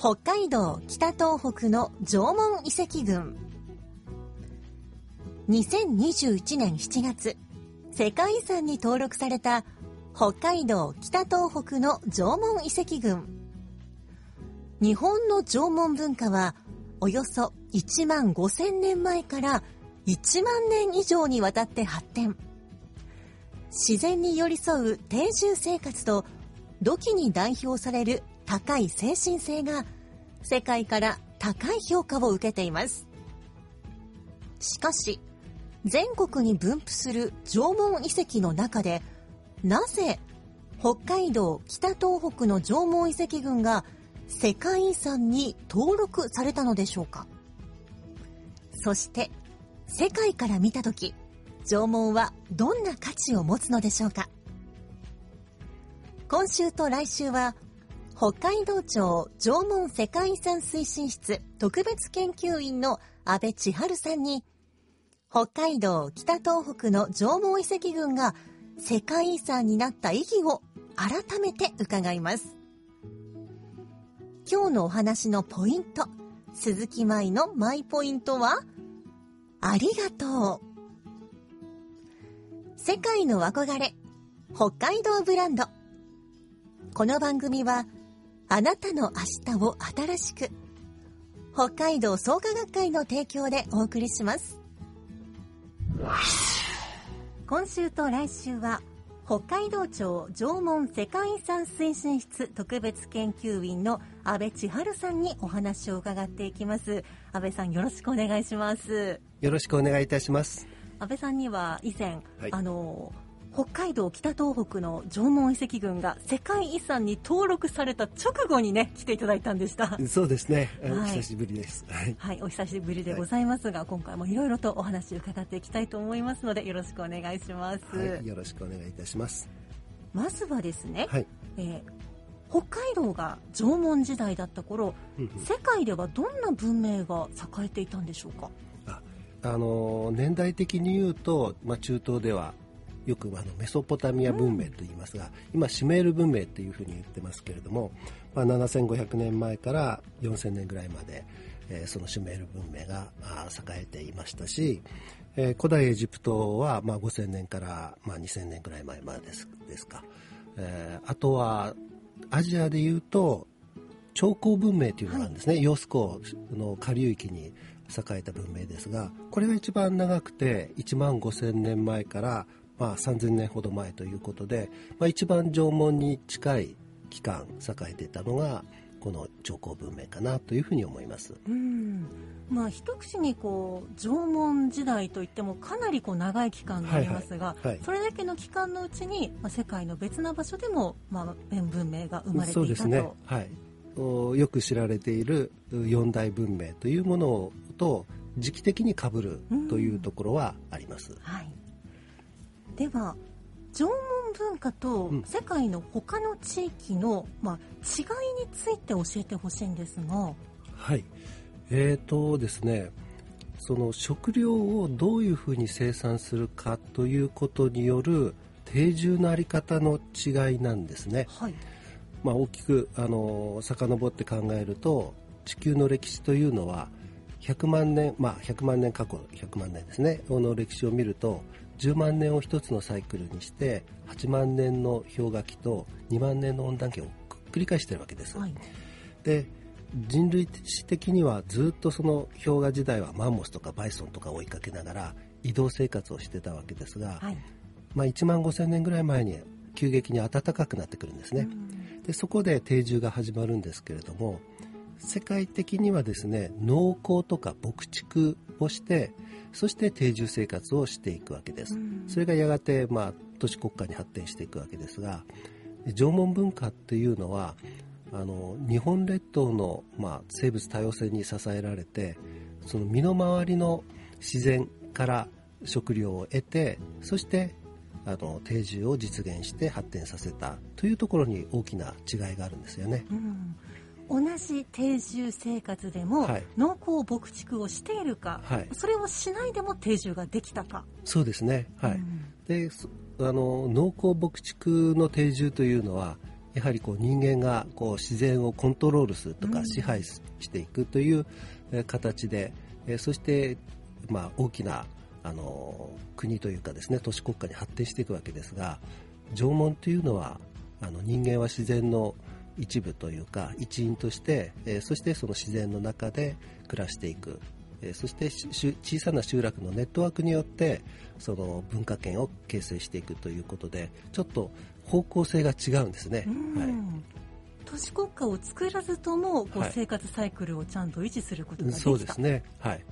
北海道北東北の縄文遺跡群。2021年7月、世界遺産に登録された北海道北東北の縄文遺跡群。日本の縄文文化はおよそ1万5000年前から1万年以上にわたって発展。自然に寄り添う定住生活と土器に代表される高い精神性が世界から高い評価を受けています。しかし、全国に分布する縄文遺跡の中で、なぜ北海道北東北の縄文遺跡群が世界遺産に登録されたのでしょうか？そして、世界から見たとき、縄文はどんな価値を持つのでしょうか？今週と来週は、北海道庁縄文世界遺産推進室特別研究員の安倍千春さんに、北海道北東北の縄文遺跡群が世界遺産になった意義を改めて伺います。今日のお話のポイント、鈴木舞のマイポイントは、ありがとう。世界の憧れ、北海道ブランド。この番組は、あなたの明日を新しく、北海道創価学会の提供でお送りします。今週と来週は、北海道庁縄文世界遺産推進室特別研究員の安倍千春さんにお話を伺っていきます。安倍さんよろしくお願いします。よろしくお願いいたします。安倍さんには以前、はいあの北海道北東北の縄文遺跡群が世界遺産に登録された直後にね来ていただいたんでした。そうですね。はい久しぶりです。はい。はい、お久しぶりでございますが、今回もいろいろとお話を伺っていきたいと思いますのでよろしくお願いします。はい、よろしくお願いいたします。まずはですね、はい。えー北海道が縄文時代だった頃、うんうん世界ではどんな文明が栄えていたんでしょうか？あ、あの年代的に言うと、まあ中東ではよくあのメソポタミア文明と言いますが、今シメール文明というふうに言ってますけれども、まあ7500年前から4000年ぐらいまで、えーそのシュメール文明が栄えていましたし、えー古代エジプトはまあ5000年からまあ2000年ぐらい前までですですか。えーあとはアジアで言うと長江文明というのがあるんですね、揚子江の下流域に栄えた文明ですがこれが一番長くて1万5000年前から、まあ、3000年ほど前ということで、まあ、一番縄文に近い期間栄えていたのがこの長江文明かなというふうに思います。うん。まあ、一口にこう縄文時代といってもかなりこう長い期間がありますが、はいはい。はい。それだけの期間のうちに、まあ、世界の別な場所でも、まあ、弁文明が生まれてそういたと。ですね、はい、およく知られている四大文明というものと時期的に被るというところはあります。はい、では縄文文化とうん世界の他の地域の、まあ、違いについて教えてほしいんですが、はい。えーとですね、その食料をどういうふうに生産するかということによる定住のあり方の違いなんですね。はいまあ、大きくあの遡って考えると地球の歴史というのは100万年、まあ、100万年過去100万年ですねこの歴史を見ると10万年を一つのサイクルにして8万年の氷河期と2万年の温暖期を繰り返しているわけです。はいで人類史的にはずっとその氷河時代はマンモスとかバイソンとか追いかけながら移動生活をしてたわけですが、はい。まあ、1万5000年ぐらい前に急激に暖かくなってくるんですね、でそこで定住が始まるんですけれども世界的にはですね農耕とか牧畜をしてそして定住生活をしていくわけです、それがやがて、まあ、都市国家に発展していくわけですが縄文文化っていうのはあの日本列島の、まあ、生物多様性に支えられてその身の回りの自然から食料を得てそしてあの定住を実現して発展させたというところに大きな違いがあるんですよね。うん同じ定住生活でも、はい。農耕牧畜をしているか、はい。それをしないでも定住ができたか、そうですね。はい。うん。で、そあの農耕牧畜の定住というのはやはりこう人間がこう自然をコントロールするとかうん。支配ししていくというえー形で、えーそしてまあ大きなあの国というかですね都市国家に発展していくわけですが縄文というのはあの人間は自然の一部というか一員として、えーそしてその自然の中で暮らしていく、えーそして小さな集落のネットワークによってその文化圏を形成していくということでちょっと方向性が違うんですね。うん。はい。都市国家を作らずともこうはい。生活サイクルをちゃんと維持することができた、そうですね、はい。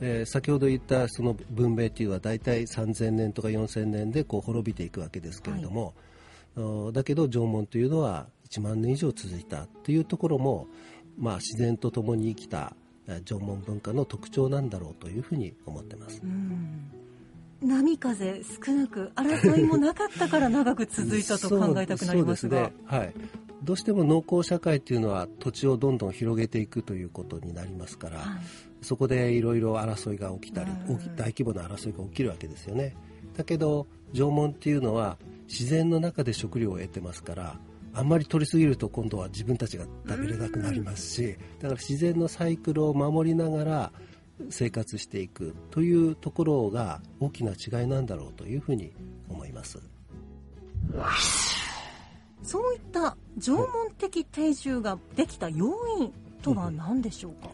えー先ほど言ったその文明というのは大体3000年とか4000年でこう滅びていくわけですけれども、おだけど縄文というのは1万年以上続いたというところも、まあ、自然と共に生きたえー縄文文化の特徴なんだろうというふうに思ってます。うん。波風少なく争いもなかったから長く続いたと 考えたくなりますが。そうそうですね。はい、どうしても農耕社会というのは土地をどんどん広げていくということになりますから、はい。そこでいろいろ争いが起きたり大規模な争いが起きるわけですよね。だけど縄文っていうのは自然の中で食料を得てますからあんまり取りすぎると今度は自分たちが食べれなくなりますしだから自然のサイクルを守りながら生活していくというところが大きな違いなんだろうというふうに思います。そういった縄文的定住ができた要因とは何でしょうか、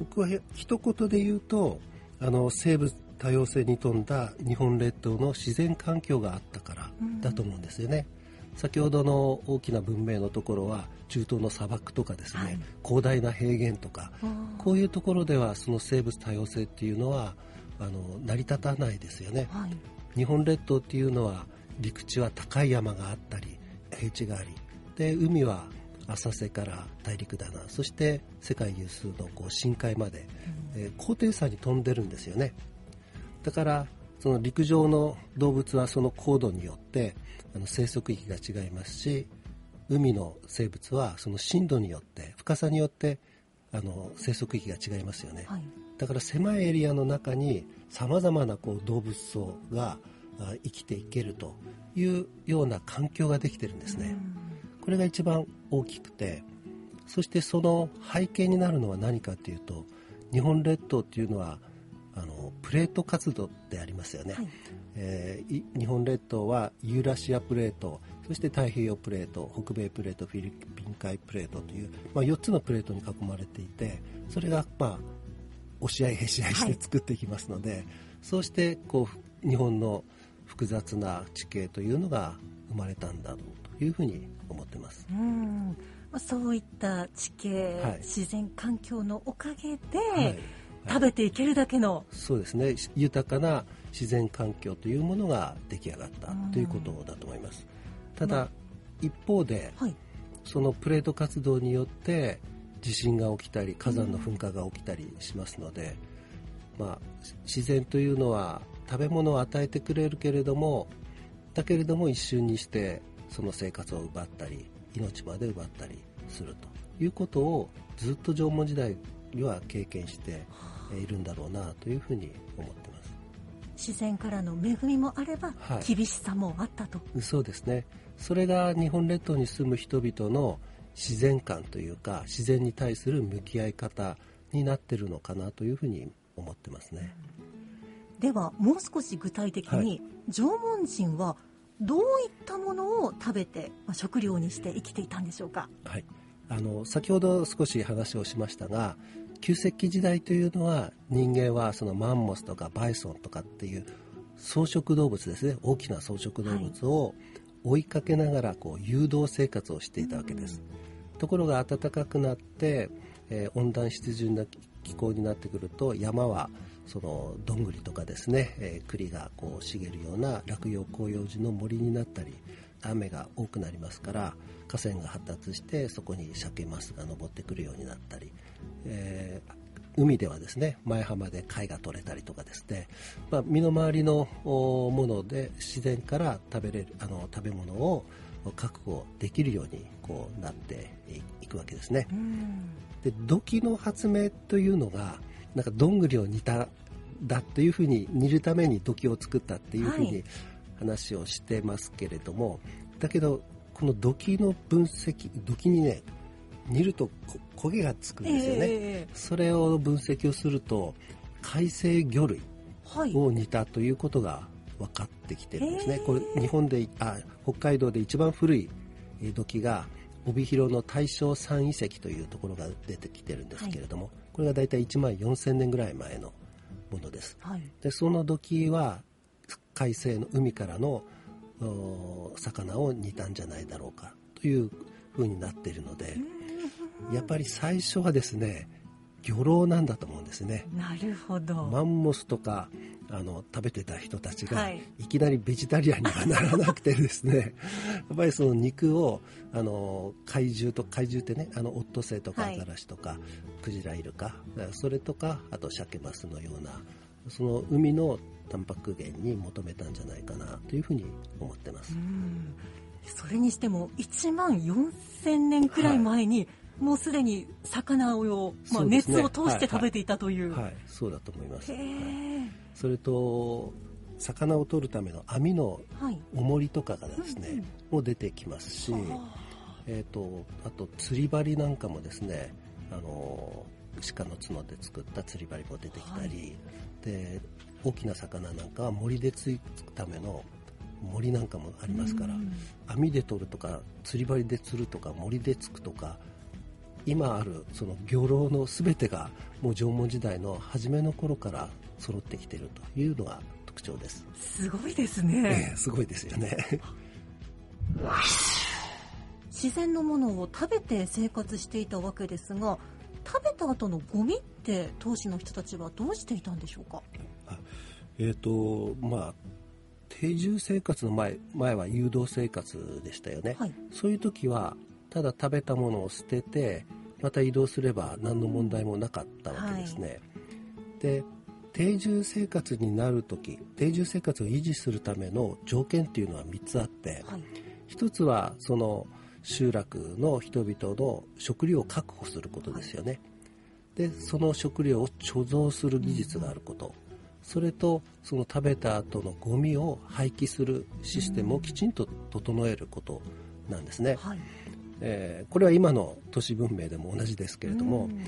僕は一言で言うとあの生物多様性に富んだ日本列島の自然環境があったからだと思うんですよね、先ほどの大きな文明のところは中東の砂漠とかですね、はい。広大な平原とかこういうところではその生物多様性っていうのはあの成り立たないですよね。はい。日本列島っていうのは陸地は高い山があったり平地がありで海は浅瀬から大陸だなそして世界有数のこう深海まで、えー高低差に飛んでるんですよね。だからその陸上の動物はその高度によってあの生息域が違いますし海の生物はその深度によって深さによってあの生息域が違いますよね、はい。だから狭いエリアの中にさまざまなこう動物層があ生きていけるというような環境ができてるんですね。これが一番大きくてそしてその背景になるのは何かっていうと日本列島っていうのはあのプレート活動でありますよね、はい。えーい日本列島はユーラシアプレートそして太平洋プレート北米プレートフィリピン海プレートという、まあ、4つのプレートに囲まれていてそれがまあ押し合いへし合いしはい。て作っていきますので、そうしてこう日本の複雑な地形というのが生まれたんだろうというふうに思ってます。うん。まあそういった地形、はい。自然環境のおかげで、はい食べていけるだけの。そうですね。豊かな自然環境というものが出来上がったということだと思います。ただ、まあ。一方ではい。そのプレート活動によって地震が起きたり火山の噴火が起きたりしますので、まあ、自然というのは食べ物を与えてくれるけれどもだけれども一瞬にしてその生活を奪ったり命まで奪ったりするということをずっと縄文時代には経験しているんだろうなというふうに思ってます。自然からの恵みもあれば、はい。厳しさもあったと。そうですね。それが日本列島に住む人々の自然観というか自然に対する向き合い方になってるのかなというふうに思ってますね。ではもう少し具体的に、縄文人はどういったものを食べて、まあ、食料にして生きていたんでしょうか？はい。あの先ほど少し話をしましたが旧石器時代というのは人間はそのマンモスとかバイソンとかっていう草食動物ですね。大きな草食動物を追いかけながらこう誘導生活をしていたわけです、ところが暖かくなって、えー温暖湿潤な気候になってくると山はそのどんぐりとかですね、えー栗がこう茂るような落葉広葉樹の森になったり雨が多くなりますから河川が発達してそこに鮭マスが登ってくるようになったり、えー海ではですね前浜で貝が取れたりとかですね、まあ、身の回りのおもので自然から食べれるあの食べ物を確保できるようにこうなっていくわけですね。で土器の発明というのがなんかどんぐりを煮ただっていうふうに煮るために土器を作ったっていうふうにはい。話をしてますけれども、だけどこの土器の分析土器にね煮るとこ焦げがつくんですよね、えそれを分析をすると海生魚類ーはい。を煮たということが分かってきてるんですね。これ日本であ北海道で一番古いえー土器が帯広の大正三遺跡というところが出てきてるんですけれども、これが大体1万4000年ぐらい前のものです。はい。でその土器は海星の海からのお魚を煮たんじゃないだろうかというふうになっているのでやっぱり最初はですね魚老なんだと思うんですね。なるほど。マンモスとかあの食べてた人たちが、はい。い、きなりベジタリアンにはならなくてですね。やっぱりその肉をあの怪獣と怪獣ってねあのオットセイとかはい。アザラシとか、クジライルカそれとかあとシャケマスのようなその海のタンパク源に求めたんじゃないかなというふうに思ってます。うん。それにしても1万4000年くらい前に、もうすでに魚を、まあ、熱を通して食べていたという。はい、そうだと思います。へはい。え。それと魚を取るための網のはい。重りとかがですね、もう出てきますし、えー、とあと釣り針なんかもですねあの鹿の角で作った釣り針も出てきたり、で大きな魚なんかは森でつくための森なんかもありますから、うん。網で取るとか釣り針で釣るとか森でつくとか今あるその漁労の全てがもう縄文時代の初めの頃から揃ってきているというのが特徴です、すごいですえね。えすごいですよね自然のものを食べて生活していたわけですが、食べた後のゴミって当時の人たちはどうしていたんでしょうか？あえっ、とまあ定住生活の前前は誘導生活でしたよね、はいそういう時はただ食べたものを捨ててまた移動すれば何の問題もなかったわけですね、で定住生活になる時定住生活を維持するための条件っていうのは3つあって、はい。一つはその集落の人々の食料を確保することですよね、でその食料を貯蔵する技術があること、それとその食べた後のゴミを廃棄するシステムをきちんと整えることなんですね、はい。えーこれは今の都市文明でも同じですけれども、うん。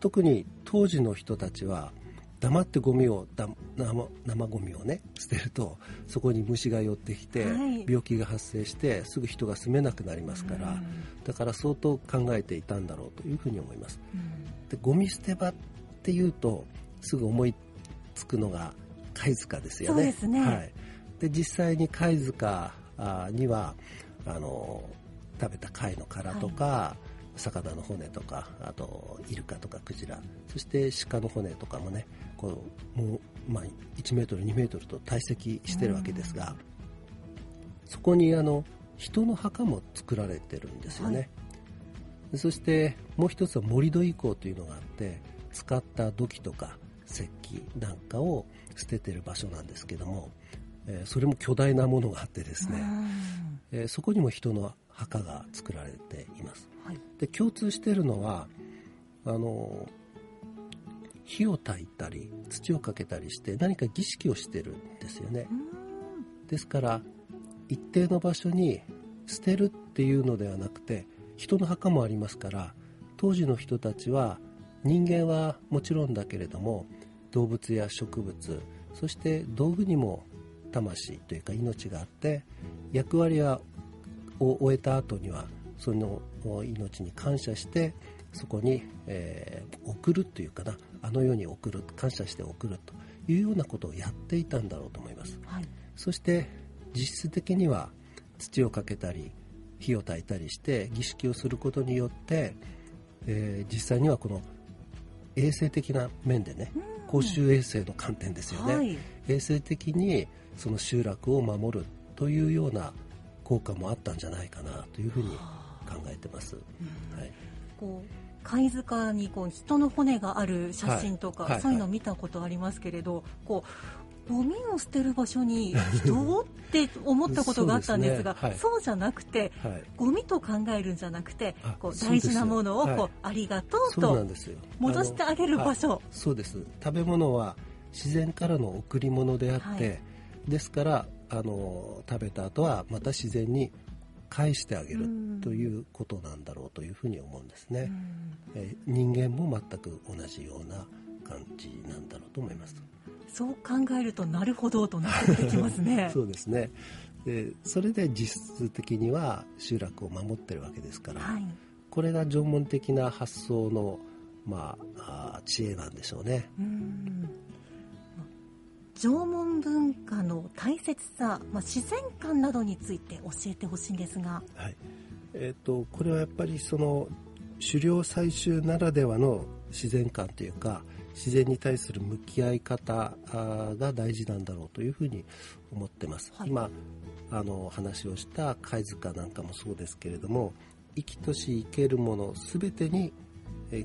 特に当時の人たちは黙ってゴミをだ生生ゴミをね捨てるとそこに虫が寄ってきて、はい。病気が発生してすぐ人が住めなくなりますから、うん。だから相当考えていたんだろうというふうに思います。うん。でゴミ捨て場っていうとすぐ思いつくのが貝塚ですよね。ですね。はい、で実際に貝塚あにはあの食べた貝の殻とか、魚の骨とかあとイルカとかクジラ。そして鹿の骨とかもねこうもう、まあ、1メートル2メートルと堆積してるわけですが、そこにあの人の墓も作られてるんですよね、はい。でそしてもう一つは盛り土遺構というのがあって使った土器とか石器なんかを捨ててる場所なんですけども、えーそれも巨大なものがあってですね、うんえーそこにも人の墓が作られています。はい。で共通しているのはあの火を焚いたり土をかけたりして何か儀式をしてるんですよね。うん。ですから一定の場所に捨てるっていうのではなくて人の墓もありますから当時の人たちは人間はもちろんだけれども動物や植物そして道具にも魂というか命があって役割はを終えた後にはその命に感謝してそこに、えー、送るというかなあの世に送る感謝して送るというようなことをやっていたんだろうと思います、はい、そして実質的には土をかけたり火を焚いたりして儀式をすることによって、えー、実際にはこの衛生的な面でね、公衆衛生の観点ですよね、はい、衛生的にその集落を守るというような効果もあったんじゃないかなというふうに考えてます。はい、こう貝塚にこう人の骨がある写真とか、はい。はい、そういうのを見たことありますけれど、こうゴミを捨てる場所に人って思ったことがあったんですがそう、ね。はい、そうじゃなくて、はい、ゴミと考えるんじゃなくてこう大事なものをこう、ありがとうと戻してあげる場所。そうです。食べ物は自然からの贈り物であって、ですからあの食べた後はまた自然に返してあげるということなんだろうというふうに思うんですね、え人間も全く同じような感じなんだろうと思います。そう考えるとなるほどとなってきますね。そうですね。でそれで実質的には集落を守ってるわけですから、はい、これが縄文的な発想の、まあ、知恵なんでしょうね。うん縄文文化の大切さ、まあ、自然観などについて教えてほしいんですが、はい。えーと、これはやっぱりその狩猟採集ならではの自然観というか自然に対する向き合い方が大事なんだろうというふうに思ってます、はい、今あの話をした貝塚なんかもそうですけれども生きとし生けるもの全てに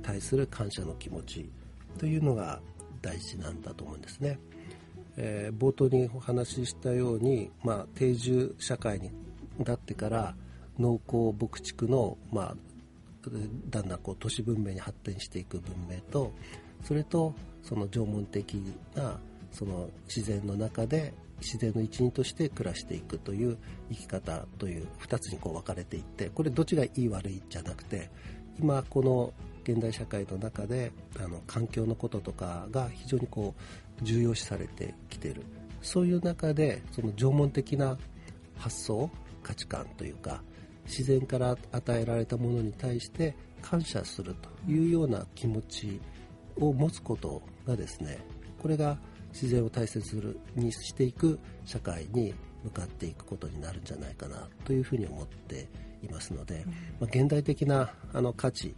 対する感謝の気持ちというのが大事なんだと思うんですね。えー、冒頭にお話ししたように、まあ、定住社会になってから農耕牧畜の、まあ、だんだんこう都市文明に発展していく文明とそれとその縄文的なその自然の中で自然の一員として暮らしていくという生き方という2つにこう分かれていってこれどっちがいい悪いじゃなくて今この現代社会の中であの環境のこととかが非常にこう重要視されてきてる。そういう中でその縄文的な発想価値観というか自然から与えられたものに対して感謝するというような気持ちを持つことがですねこれが自然を大切にしていく社会に向かっていくことになるんじゃないかなというふうに思っていますので、まあ、現代的なあの価値、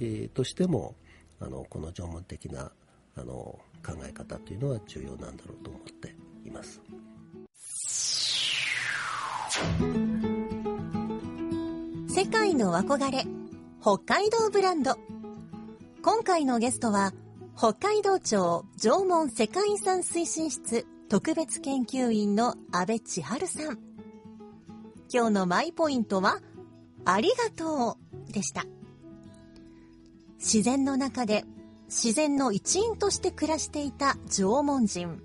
えー、としてもあのこの縄文的なあの考え方というのは重要なんだろうと思っています。世界の憧れ北海道ブランド今回のゲストは北海道庁縄文世界遺産推進室特別研究員の安倍千春さん今日のマイポイントはありがとうでした。自然の中で自然の一員として暮らしていた縄文人。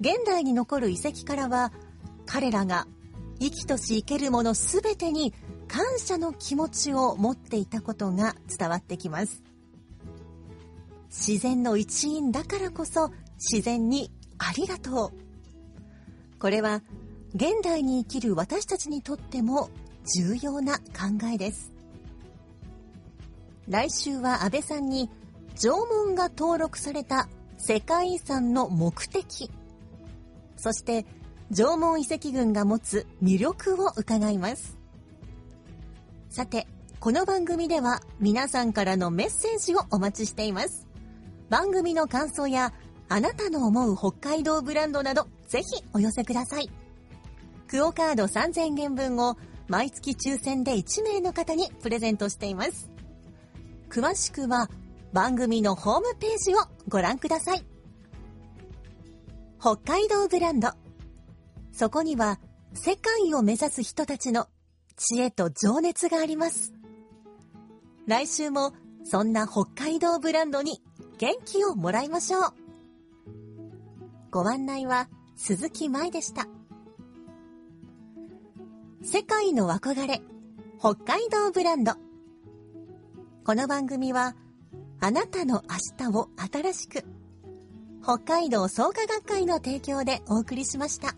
現代に残る遺跡からは彼らが生きとし生けるもの全てに感謝の気持ちを持っていたことが伝わってきます。自然の一員だからこそ自然にありがとう。これは現代に生きる私たちにとっても重要な考えです来週は安倍さんに縄文が登録された世界遺産の目的。そして縄文遺跡群が持つ魅力を伺います。さてこの番組では皆さんからのメッセージをお待ちしています。番組の感想やあなたの思う北海道ブランドなどぜひお寄せください。クオカード3000元分を毎月抽選で1名の方にプレゼントしています。詳しくは番組のホームページをご覧ください。北海道ブランド。そこには世界を目指す人たちの知恵と情熱があります。来週もそんな北海道ブランドに元気をもらいましょう。ご案内は鈴木舞でした。世界の憧れ、北海道ブランド。この番組は、あなたの明日を新しく、北海道創価学会の提供でお送りしました。